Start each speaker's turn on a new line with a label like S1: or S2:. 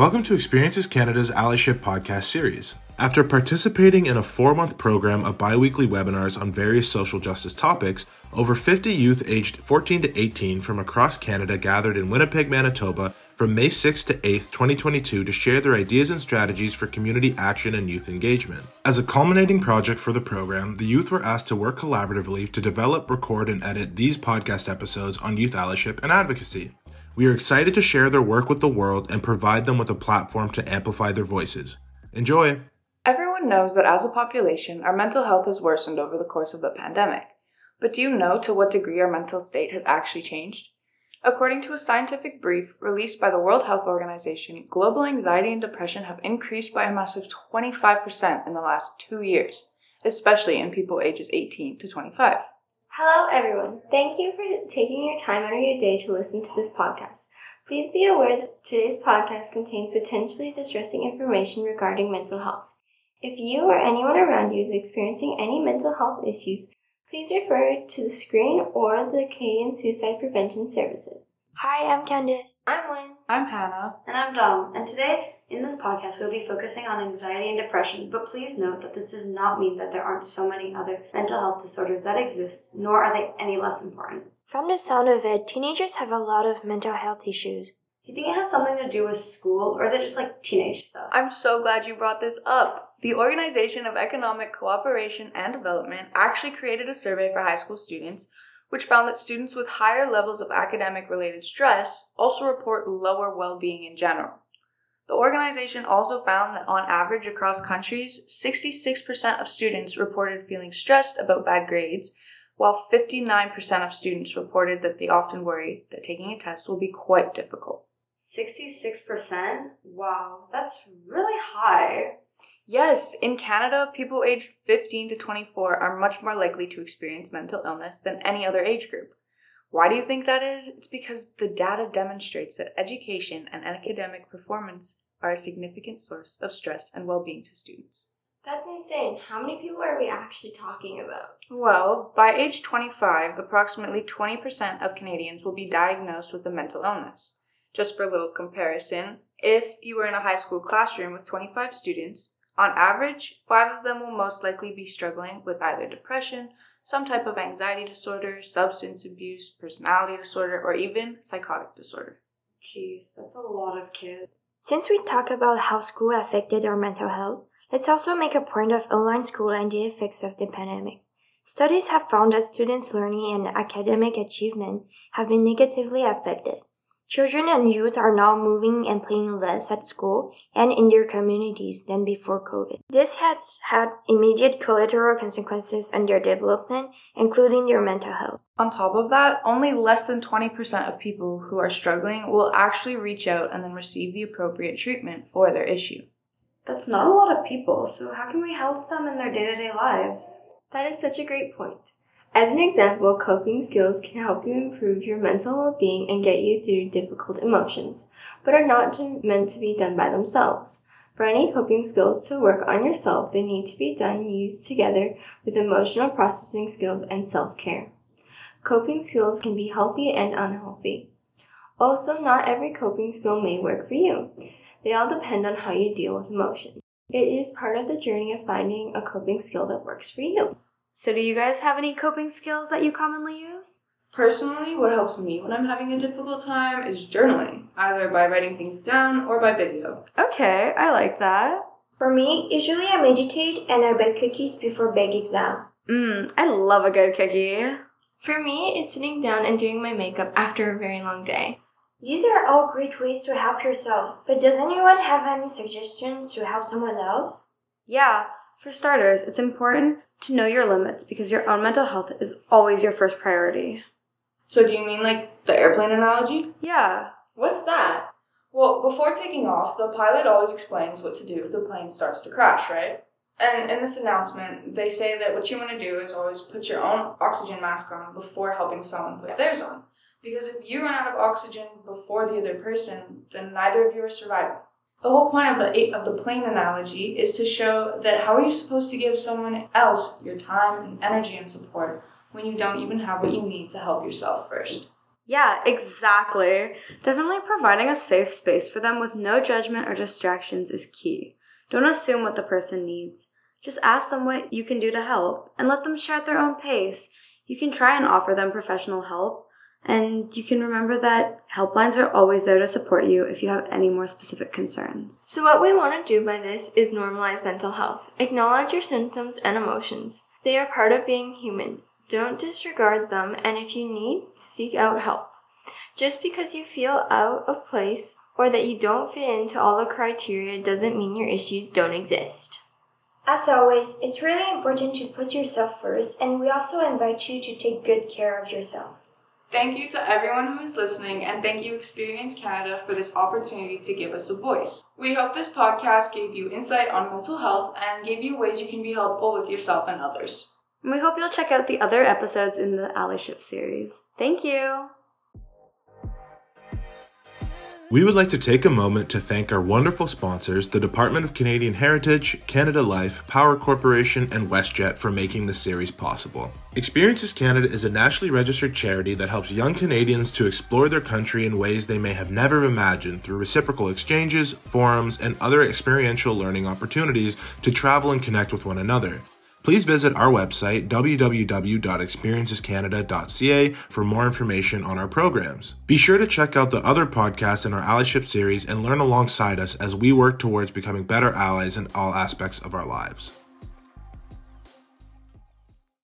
S1: Welcome to Experiences Canada's Allyship podcast series. After participating in a four month program of bi weekly webinars on various social justice topics, over 50 youth aged 14 to 18 from across Canada gathered in Winnipeg, Manitoba from May 6 to 8, 2022 to share their ideas and strategies for community action and youth engagement. As a culminating project for the program, the youth were asked to work collaboratively to develop, record, and edit these podcast episodes on youth allyship and advocacy. We are excited to share their work with the world and provide them with a platform to amplify their voices. Enjoy!
S2: Everyone knows that as a population, our mental health has worsened over the course of the pandemic. But do you know to what degree our mental state has actually changed? According to a scientific brief released by the World Health Organization, global anxiety and depression have increased by a massive 25% in the last two years, especially in people ages 18 to 25.
S3: Hello, everyone. Thank you for taking your time out of your day to listen to this podcast. Please be aware that today's podcast contains potentially distressing information regarding mental health. If you or anyone around you is experiencing any mental health issues, please refer to the screen or the Canadian Suicide Prevention Services.
S4: Hi, I'm Candice.
S3: I'm Wynn.
S2: I'm Hana.
S5: And I'm Dom. And today, in this podcast, we'll be focusing on anxiety and depression. But please note that this does not mean that there aren't so many other mental health disorders that exist, nor are they any less important.
S4: From the sound of it, teenagers have a lot of mental health issues.
S5: Do you think it has something to do with school, or is it just like teenage stuff?
S2: I'm so glad you brought this up. The Organization of Economic Cooperation and Development actually created a survey for high school students which found that students with higher levels of academic related stress also report lower well being in general. The organization also found that on average across countries, 66% of students reported feeling stressed about bad grades, while 59% of students reported that they often worry that taking a test will be quite difficult.
S5: 66%? Wow, that's really high.
S2: Yes, in Canada, people aged 15 to 24 are much more likely to experience mental illness than any other age group. Why do you think that is? It's because the data demonstrates that education and academic performance are a significant source of stress and well being to students.
S3: That's insane. How many people are we actually talking about?
S2: Well, by age 25, approximately 20% of Canadians will be diagnosed with a mental illness. Just for a little comparison, if you were in a high school classroom with 25 students, on average, five of them will most likely be struggling with either depression, some type of anxiety disorder, substance abuse, personality disorder, or even psychotic disorder.
S5: Jeez, that's a lot of kids.
S4: Since we talk about how school affected our mental health, let's also make a point of online school and the effects of the pandemic. Studies have found that students' learning and academic achievement have been negatively affected. Children and youth are now moving and playing less at school and in their communities than before COVID. This has had immediate collateral consequences on their development, including their mental health.
S2: On top of that, only less than 20% of people who are struggling will actually reach out and then receive the appropriate treatment for their issue.
S5: That's not a lot of people, so how can we help them in their day to day lives?
S3: That is such a great point. As an example, coping skills can help you improve your mental well being and get you through difficult emotions, but are not to, meant to be done by themselves. For any coping skills to work on yourself, they need to be done used together with emotional processing skills and self care. Coping skills can be healthy and unhealthy. Also, not every coping skill may work for you. They all depend on how you deal with emotions. It is part of the journey of finding a coping skill that works for you.
S5: So, do you guys have any coping skills that you commonly use?
S2: Personally, what helps me when I'm having a difficult time is journaling, either by writing things down or by video.
S5: Okay, I like that.
S4: For me, usually I meditate and I bake cookies before big exams.
S5: Mmm, I love a good cookie.
S3: For me, it's sitting down and doing my makeup after a very long day.
S4: These are all great ways to help yourself, but does anyone have any suggestions to help someone else?
S5: Yeah, for starters, it's important to know your limits because your own mental health is always your first priority.
S2: So, do you mean like the airplane analogy?
S5: Yeah. What's that?
S2: Well, before taking off, the pilot always explains what to do if the plane starts to crash, right? And in this announcement, they say that what you want to do is always put your own oxygen mask on before helping someone put theirs on. Because if you run out of oxygen before the other person, then neither of you are surviving. The whole point of the of the plane analogy is to show that how are you supposed to give someone else your time and energy and support when you don't even have what you need to help yourself first? Yeah, exactly. Definitely providing a safe space for them with no judgment or distractions is key. Don't assume what the person needs. Just ask them what you can do to help and let them share at their own pace. You can try and offer them professional help, and you can remember that helplines are always there to support you if you have any more specific concerns.
S3: So, what we want to do by this is normalize mental health. Acknowledge your symptoms and emotions. They are part of being human. Don't disregard them, and if you need, seek out help. Just because you feel out of place or that you don't fit into all the criteria doesn't mean your issues don't exist.
S4: As always, it's really important to put yourself first, and we also invite you to take good care of yourself.
S2: Thank you to everyone who is listening, and thank you, Experience Canada, for this opportunity to give us a voice. We hope this podcast gave you insight on mental health and gave you ways you can be helpful with yourself and others. And we hope you'll check out the other episodes in the Allyship series. Thank you!
S1: We would like to take a moment to thank our wonderful sponsors, the Department of Canadian Heritage, Canada Life, Power Corporation, and WestJet for making this series possible. Experiences Canada is a nationally registered charity that helps young Canadians to explore their country in ways they may have never imagined through reciprocal exchanges, forums, and other experiential learning opportunities to travel and connect with one another. Please visit our website, www.experiencescanada.ca, for more information on our programs. Be sure to check out the other podcasts in our allyship series and learn alongside us as we work towards becoming better allies in all aspects of our lives.